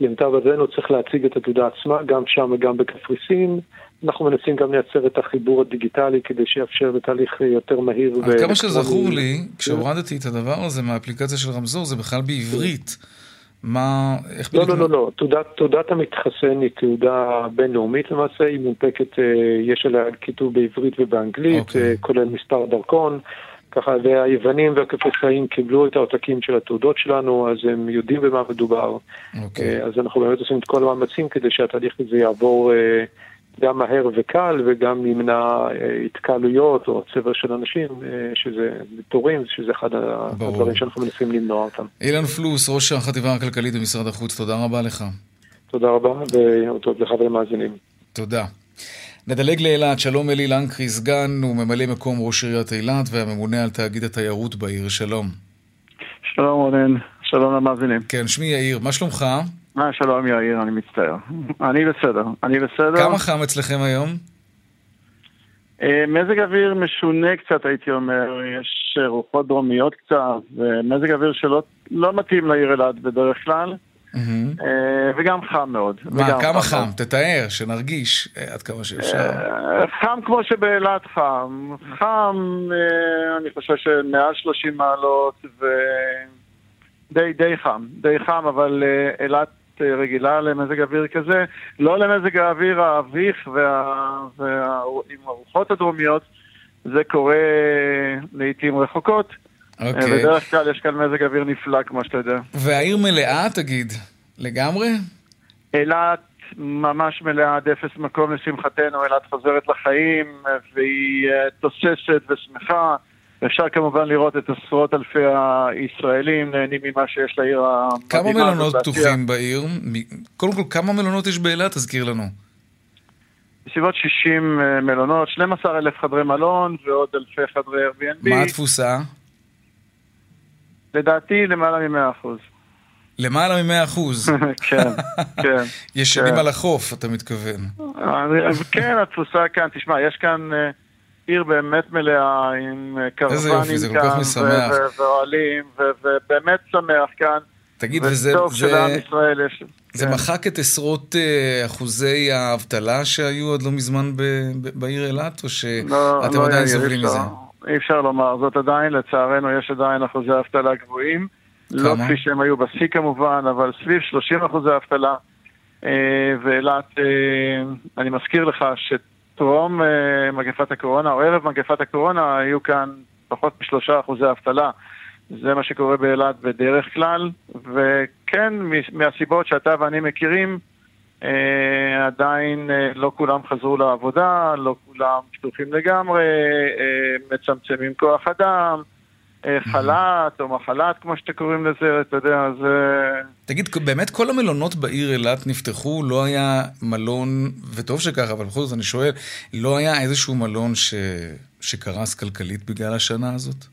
למיטב הבנו צריך להציג את התעודה עצמה, גם שם וגם בקפריסין. אנחנו מנסים גם לייצר את החיבור הדיגיטלי כדי שיאפשר בתהליך יותר מהיר. עד כמה. שזכור לי, כשהורדתי את הדבר הזה מהאפליקציה של רמזור, זה בכלל בעברית. מה, איך לא, בדיוק... לא, לא, לא. תעודת, תעודת המתחסן היא תעודה בינלאומית למעשה, היא מונפקת, אה, יש עליה כיתוב בעברית ובאנגלית, אוקיי. אה, כולל מספר דרכון. ככה, והיוונים והקפריסאים קיבלו את העותקים של התעודות שלנו, אז הם יודעים במה מדובר. אוקיי. אה, אז אנחנו באמת עושים את כל המאמצים כדי שהתהליך הזה יעבור אה, גם מהר וקל וגם ימנע אה, התקהלויות או צבר של אנשים, שזה תורים, שזה אחד ברור. הדברים שאנחנו מנסים למנוע אותם. אילן פלוס, ראש החטיבה הכלכלית במשרד החוץ, תודה רבה לך. תודה רבה ויום טוב לך ולמאזינים. תודה. נדלג לאילת, שלום אלי לנקרי, סגן וממלא מקום ראש עיריית אילת והממונה על תאגיד התיירות בעיר, שלום. שלום רונן, שלום למאזינים. כן, שמי יאיר, מה שלומך? אה, שלום יאיר, אני מצטער. אני בסדר, אני בסדר. כמה חם אצלכם היום? אה, מזג אוויר משונה קצת, הייתי אומר. יש רוחות דרומיות קצת, ומזג אוויר שלא לא מתאים לעיר אילת בדרך כלל, וגם חם מאוד. מה, כמה חם? תתאר, שנרגיש אה, עד כמה שאפשר. אה, חם כמו שבאילת חם. חם, אה, אני חושב שמעל 30 מעלות, ודי די חם. די חם, אבל אה, אילת אה, רגילה למזג אוויר כזה. לא למזג האוויר האביך וה... וה... עם הרוחות הדרומיות. זה קורה לעיתים רחוקות. אה, אוקיי. בדרך כלל יש כאן מזג אוויר נפלא, כמו שאתה יודע. והעיר מלאה, תגיד? לגמרי? אילת ממש מלאה עד אפס מקום לשמחתנו, אילת חוזרת לחיים והיא אה, תוססת ושמחה. אפשר כמובן לראות את עשרות אלפי הישראלים נהנים ממה שיש לעיר המדהימה כמה מלונות. פתוחים בעיר? קודם כל, כמה מלונות יש באילת? תזכיר לנו. בסביבות 60 אה, מלונות, 12 אלף חדרי מלון ועוד אלפי חדרי Airbnb. מה התפוסה? לדעתי למעלה מ-100 אחוז. למעלה מ-100 אחוז. כן, כן. ישנים כן. על החוף, אתה מתכוון. כן, התפוסה כאן, תשמע, יש כאן אה, עיר באמת מלאה עם אה, קרוונים כאן, ואוהלים, ובאמת שמח כאן. תגיד, וטוב וזה זה- שלעם ישראל יש... זה כן. מחק את עשרות אה, אחוזי האבטלה שהיו עד לא מזמן בעיר אילת, או לא, שאתם לא, עדיין יאיר, סובלים מזה? אי אפשר לומר, זאת עדיין, לצערנו, יש עדיין אחוזי אבטלה גבוהים. לא? כפי שהם היו בשיא כמובן, אבל סביב 30 אחוזי אבטלה. אה, ואילת, אה, אני מזכיר לך שטרום אה, מגפת הקורונה, או ערב מגפת הקורונה, היו כאן פחות משלושה אחוזי אבטלה. זה מה שקורה באילת בדרך כלל, וכן, מהסיבות שאתה ואני מכירים, אה, עדיין אה, לא כולם חזרו לעבודה, לא כולם פתוחים לגמרי, אה, מצמצמים כוח אדם, אה, חל"ת או מחל"ת, כמו שאתם קוראים לזה, אתה יודע, זה... תגיד, באמת כל המלונות בעיר אילת נפתחו, לא היה מלון, וטוב שככה, אבל בכל זאת אני שואל, לא היה איזשהו מלון ש... שקרס כלכלית בגלל השנה הזאת?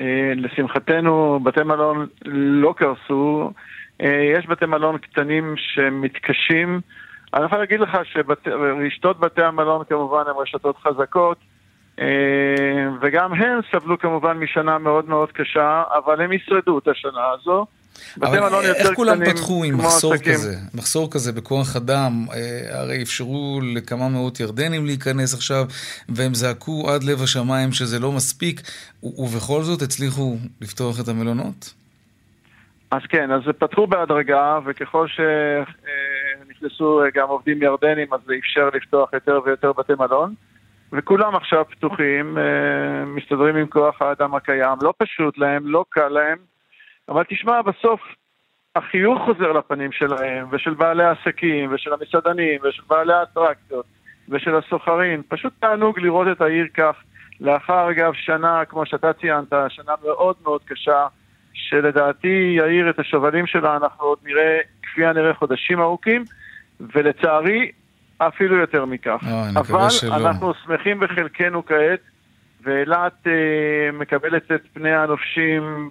אה, לשמחתנו, בתי מלון לא קרסו. אה, יש בתי מלון קטנים שמתקשים. אני יכול להגיד לך שרשתות בתי המלון כמובן הן רשתות חזקות, אה, וגם הן סבלו כמובן משנה מאוד מאוד קשה, אבל הם ישרדו את השנה הזו. אבל איך כולם פתחו עם מחסור עסקים. כזה? מחסור כזה בכוח אדם, אה, הרי אפשרו לכמה מאות ירדנים להיכנס עכשיו, והם זעקו עד לב השמיים שזה לא מספיק, ובכל זאת הצליחו לפתוח את המלונות? אז כן, אז פתחו בהדרגה, וככל שנכנסו גם עובדים ירדנים, אז זה אפשר לפתוח יותר ויותר בתי מלון. וכולם עכשיו פתוחים, אה, מסתדרים עם כוח האדם הקיים. לא פשוט להם, לא קל להם, אבל תשמע, בסוף החיוך חוזר לפנים שלהם, ושל בעלי העסקים, ושל המסעדנים, ושל בעלי האטרקציות, ושל הסוחרים. פשוט תענוג לראות את העיר כך. לאחר, אגב, שנה, כמו שאתה ציינת, שנה מאוד מאוד קשה, שלדעתי יאיר את השובלים שלה, אנחנו עוד נראה, כפי הנראה, חודשים ארוכים, ולצערי, אפילו יותר מכך. מקווה אבל שלא. אנחנו שמחים בחלקנו כעת, ואילת אה, מקבלת את פני הנופשים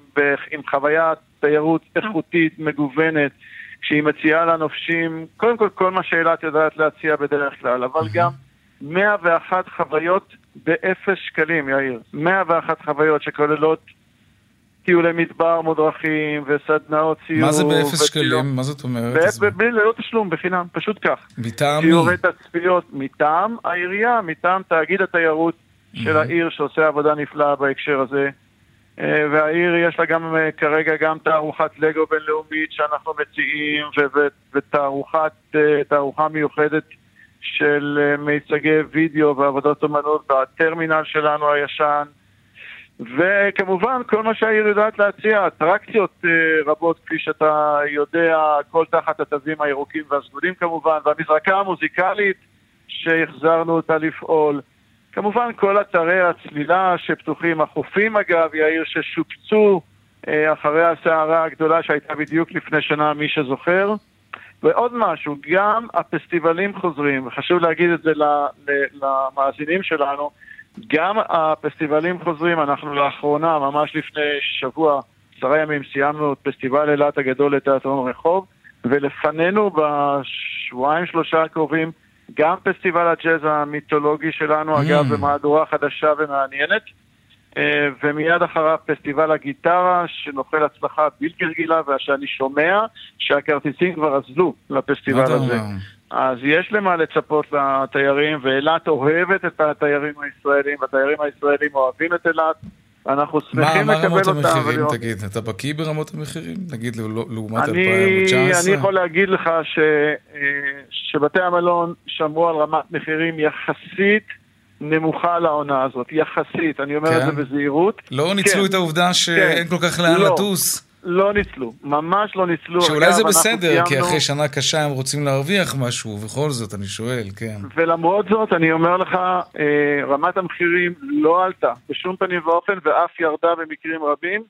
עם חוויית תיירות איכותית, מגוונת, שהיא מציעה לנופשים, קודם כל כל מה שאילת יודעת להציע בדרך כלל, אבל גם 101 חוויות באפס שקלים, יאיר. 101 חוויות שכוללות טיולי מדבר מודרכים וסדנאות ציור. מה זה באפס שקלים? מה זאת אומרת? בלי ללא תשלום, בחינם, פשוט כך. מטעם מי? שיעורי תצפיות מטעם העירייה, מטעם תאגיד התיירות של העיר שעושה עבודה נפלאה בהקשר הזה. אה, והעיר יש לה גם אה, כרגע גם תערוכת לגו בינלאומית שאנחנו מציעים, ותערוכת, תערוכה מיוחדת של מיצגי וידאו ועבודות אומנות בטרמינל שלנו הישן. וכמובן, כל מה שהעיר יודעת להציע, אטרקציות רבות, כפי שאתה יודע, הכל תחת התווים הירוקים והסגולים כמובן, והמזרקה המוזיקלית שהחזרנו אותה לפעול. כמובן כל אתרי הצלילה שפתוחים, החופים אגב, יאיר, ששופצו אה, אחרי הסערה הגדולה שהייתה בדיוק לפני שנה, מי שזוכר. ועוד משהו, גם הפסטיבלים חוזרים, וחשוב להגיד את זה למאזינים שלנו, גם הפסטיבלים חוזרים, אנחנו לאחרונה, ממש לפני שבוע, עשרה ימים, סיימנו את פסטיבל אילת הגדול לתיאטרון רחוב, ולפנינו בשבועיים שלושה הקרובים גם פסטיבל הג'אז המיתולוגי שלנו, mm. אגב, במהדורה חדשה ומעניינת, אה, ומיד אחריו פסטיבל הגיטרה, שנוחל הצלחה בלתי רגילה, ושאני שומע שהכרטיסים כבר אזלו לפסטיבל הזה. אז יש למה לצפות לתיירים, ואילת אוהבת את התיירים הישראלים, והתיירים הישראלים אוהבים את אילת. אנחנו שמחים לקבל אותם. מה רמות המחירים, תגיד? אתה בקיא ברמות המחירים? נגיד לא- לעומת 2019? אני יכול להגיד לך ש, שבתי המלון שמרו על רמת מחירים יחסית נמוכה לעונה הזאת, יחסית, אני אומר כן. את זה בזהירות. לא ניצלו כן. את העובדה שאין כן. כל כך לאן לא. לטוס. לא ניצלו, ממש לא ניצלו. שאולי זה בסדר, סיימנו... כי אחרי שנה קשה הם רוצים להרוויח משהו, ובכל זאת, אני שואל, כן. ולמרות זאת, אני אומר לך, אה, רמת המחירים לא עלתה בשום פנים ואופן, ואף ירדה במקרים רבים.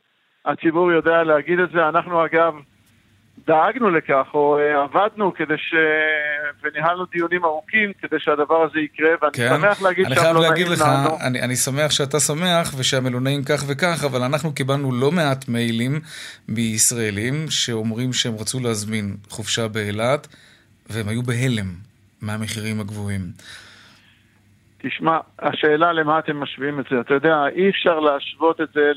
הציבור יודע להגיד את זה. אנחנו אגב, דאגנו לכך, או אה, עבדנו כדי ש... וניהלנו דיונים ארוכים כדי שהדבר הזה יקרה, ואני כן. שמח להגיד שהמלונאים נענו. אני חייב להגיד לך, אני, אני שמח שאתה שמח ושהמלונאים כך וכך, אבל אנחנו קיבלנו לא מעט מיילים מישראלים שאומרים שהם רצו להזמין חופשה באילת, והם היו בהלם מהמחירים הגבוהים. תשמע, השאלה למה אתם משווים את זה, אתה יודע, אי אפשר להשוות את זה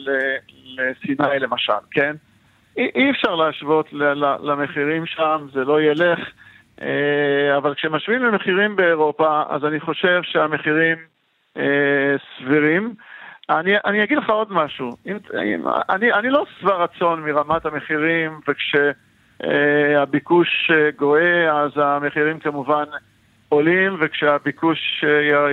לסיני למשל, כן? אי אפשר להשוות למחירים שם, זה לא ילך. אה, אבל כשמשווים למחירים באירופה, אז אני חושב שהמחירים אה, סבירים. אני, אני אגיד לך עוד משהו, אם, אני, אני לא שבע רצון מרמת המחירים, וכשהביקוש אה, גואה אז המחירים כמובן עולים, וכשהביקוש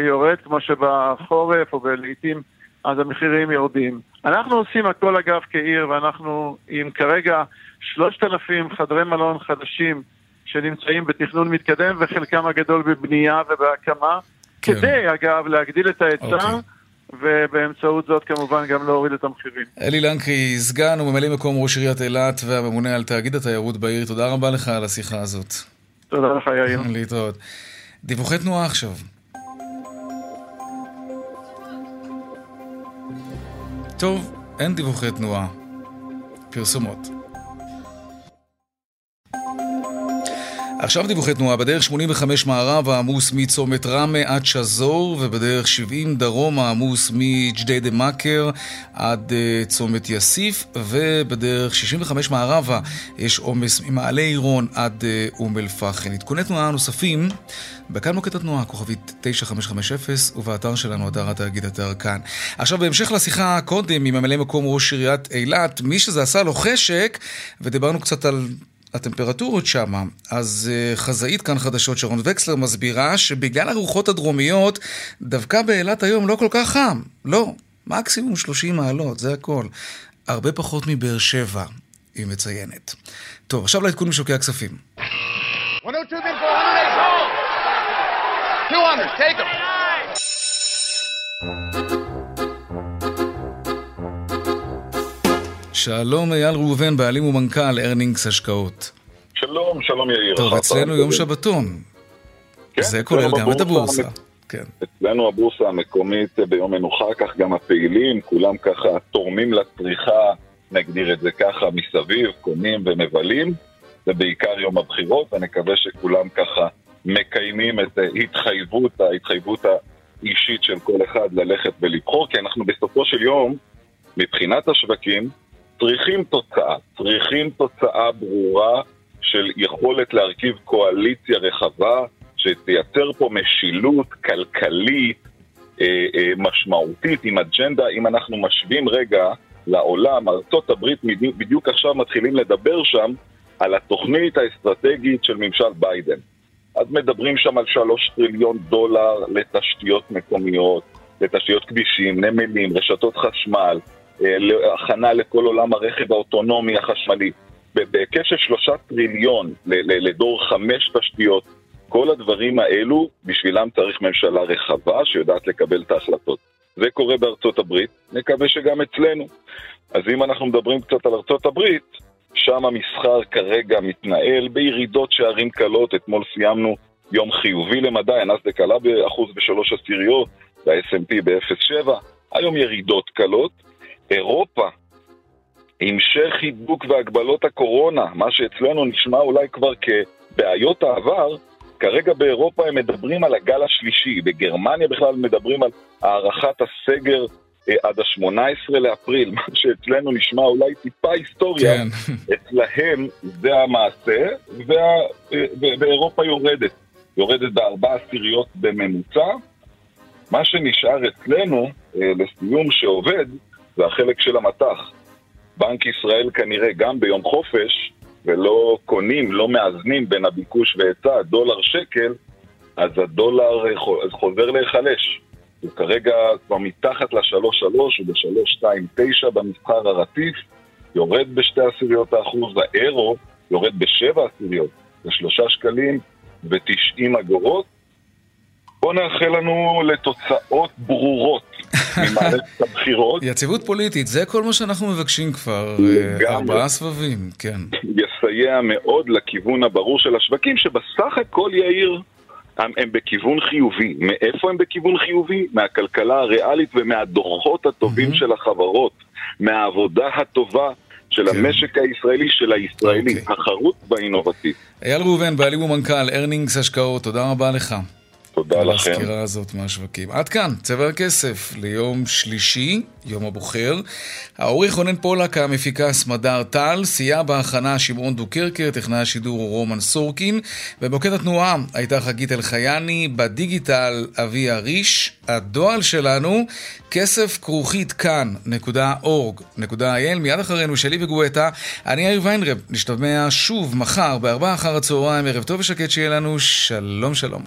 יורד, כמו שבחורף או לעיתים, המחירים יורדים. אנחנו עושים הכל אגב כעיר, ואנחנו עם כרגע 3,000 חדרי מלון חדשים שנמצאים בתכנון מתקדם, וחלקם הגדול בבנייה ובהקמה, כן. כדי אגב להגדיל את ההיצע. אוקיי. ובאמצעות זאת כמובן גם להוריד את המחירים. אלי לנקרי, סגן וממלא מקום ראש עיריית אילת והממונה על תאגיד התיירות בעיר, תודה רבה לך על השיחה הזאת. תודה לך יאיר. להתראות. דיווחי תנועה עכשיו. טוב, אין דיווחי תנועה. פרסומות. עכשיו דיווחי תנועה, בדרך 85 מערב העמוס מצומת ראמה עד שזור, ובדרך 70 דרום העמוס מג'דיידה מכר עד uh, צומת יאסיף, ובדרך 65 מערבה יש עומס ממעלה עירון עד uh, אום אל-פחם. עדכוני תנועה נוספים בכאן מוקד התנועה, כוכבית 9550, ובאתר שלנו, אתר התאגיד אתר כאן. עכשיו, בהמשך לשיחה קודם עם ממלא מקום ראש עיריית אילת, מי שזה עשה לו חשק, ודיברנו קצת על הטמפרטורות שם. אז uh, חזאית כאן חדשות שרון וקסלר מסבירה שבגלל הרוחות הדרומיות, דווקא באילת היום לא כל כך חם. לא, מקסימום 30 מעלות, זה הכל. הרבה פחות מבאר שבע, היא מציינת. טוב, עכשיו לעדכון משוקי הכספים. 102, 200, take them. שלום אייל ראובן, בעלים ומנכ"ל ארנינגס השקעות. שלום, שלום יאיר. טוב, אצלנו יום שבתון. כן, זה כולל גם את הבורסה. כן. אצלנו הבורסה המקומית ביום מנוחה, כך גם הפעילים, כולם ככה תורמים לצריכה, נגדיר את זה ככה, מסביב, קונים ומבלים. זה בעיקר יום הבחירות, ונקווה שכולם ככה מקיימים את התחייבות, ההתחייבות האישית של כל אחד ללכת ולבחור, כי אנחנו בסופו של יום, מבחינת השווקים, צריכים תוצאה, צריכים תוצאה ברורה של יכולת להרכיב קואליציה רחבה שתייצר פה משילות כלכלית אה, אה, משמעותית עם אג'נדה, אם אנחנו משווים רגע לעולם. הברית בדיוק, עכשיו מתחילים לדבר שם על התוכנית האסטרטגית של ממשל ביידן. אז מדברים שם על שלוש טריליון דולר לתשתיות מקומיות, לתשתיות כבישים, נמלים, רשתות חשמל, הכנה לכל עולם הרכב האוטונומי החשמלי. בהיקף של שלושה טריליון לדור חמש תשתיות, כל הדברים האלו, בשבילם צריך ממשלה רחבה שיודעת לקבל את ההחלטות. זה קורה בארצות הברית, נקווה שגם אצלנו. אז אם אנחנו מדברים קצת על ארצות הברית, שם המסחר כרגע מתנהל בירידות שערים קלות, אתמול סיימנו יום חיובי למדי, הנסדק עלה באחוז בשלוש עשיריות, וה-SMP ב-0.7, היום ירידות קלות. אירופה, המשך הידוק והגבלות הקורונה, מה שאצלנו נשמע אולי כבר כבעיות העבר, כרגע באירופה הם מדברים על הגל השלישי, בגרמניה בכלל מדברים על הארכת הסגר אה, עד ה-18 לאפריל, מה שאצלנו נשמע אולי טיפה היסטוריה, כן. אצלהם זה המעשה, וה, אה, יורדת, יורדת בארבע עשיריות בממוצע. מה שנשאר אצלנו, אה, לסיום שעובד, זה החלק של המטח. בנק ישראל כנראה גם ביום חופש, ולא קונים, לא מאזנים בין הביקוש והיצע, דולר שקל, אז הדולר חוזר להיחלש. הוא כרגע כבר מתחת ל-3.3, הוא ב-3.29 במסחר הרציף, יורד בשתי עשיריות האחוז, האירו יורד בשבע עשיריות, לשלושה שקלים ו-90 אגורות. בואו נאחל לנו לתוצאות ברורות ממערכת הבחירות. יציבות פוליטית, זה כל מה שאנחנו מבקשים כבר אה, ארבעה סבבים, כן. יסייע מאוד לכיוון הברור של השווקים, שבסך הכל יאיר הם, הם בכיוון חיובי. מאיפה הם בכיוון חיובי? מהכלכלה הריאלית ומהדוחות הטובים mm-hmm. של החברות, מהעבודה הטובה של כן. המשק הישראלי, של הישראלי, okay. אוקיי. החרוץ והאינובטיבי. אייל ראובן, בעלים ומנכ"ל ארנינגס השקעות, תודה רבה לך. תודה לכם. על הסקירה הזאת מהשווקים. עד כאן, צבע הכסף ליום שלישי, יום הבוחר. העורך רונן פולק, המפיקה סמדר טל, סייע בהכנה שמעון דוקרקר, טכנאי השידור רומן סורקין, ובמוקד התנועה הייתה חגית אלחייני, בדיגיטל אבי אריש, הדואל שלנו, כסף כרוכית כאן.org.il, מיד אחרינו שלי וגואטה, אני יאיר ויינרב, נשתמע שוב מחר בארבעה אחר הצהריים, ערב טוב ושקט שיהיה לנו, שלום שלום.